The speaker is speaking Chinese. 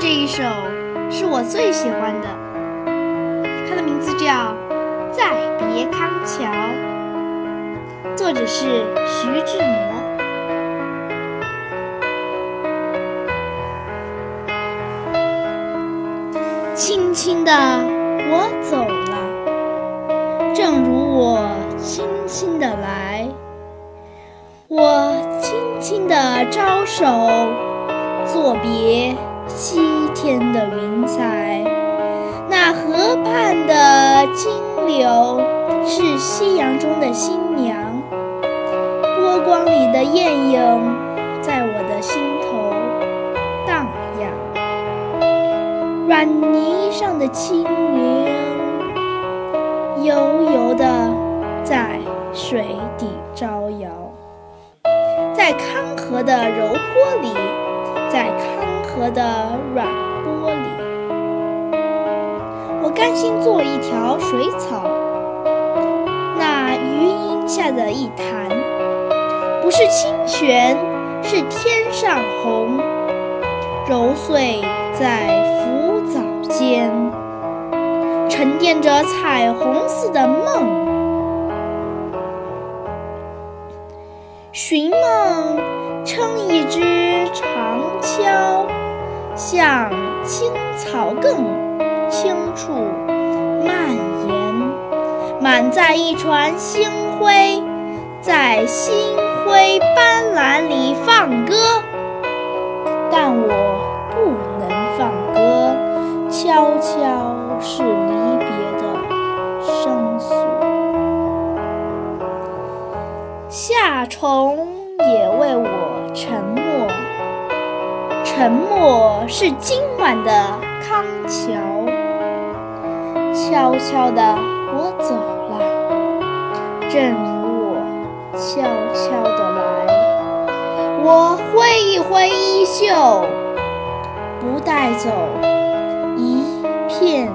这一首是我最喜欢的，它的名字叫《再别康桥》，作者是徐志摩。轻轻的我走了，正如我轻轻的来，我轻轻的招手，作别西天的云彩。那河畔的金柳是夕阳中的新娘，波光里的艳影在我的心头荡漾。软泥上的青云，悠悠的在水底招摇。在康河的柔波里，在康河的软玻璃，我甘心做一条水草。那余荫下的一潭，不是清泉，是天上虹，揉碎在浮藻间，沉淀着彩虹似的梦。寻梦撑一支长橇，向青草更青处蔓延，满载一船星辉，在星辉斑斓里放歌。但我不能放歌，悄悄是离别的声诉。夏虫也为我沉默，沉默是今晚的康桥。悄悄的我走了，正如我悄悄的来。我挥一挥衣袖，不带走一片。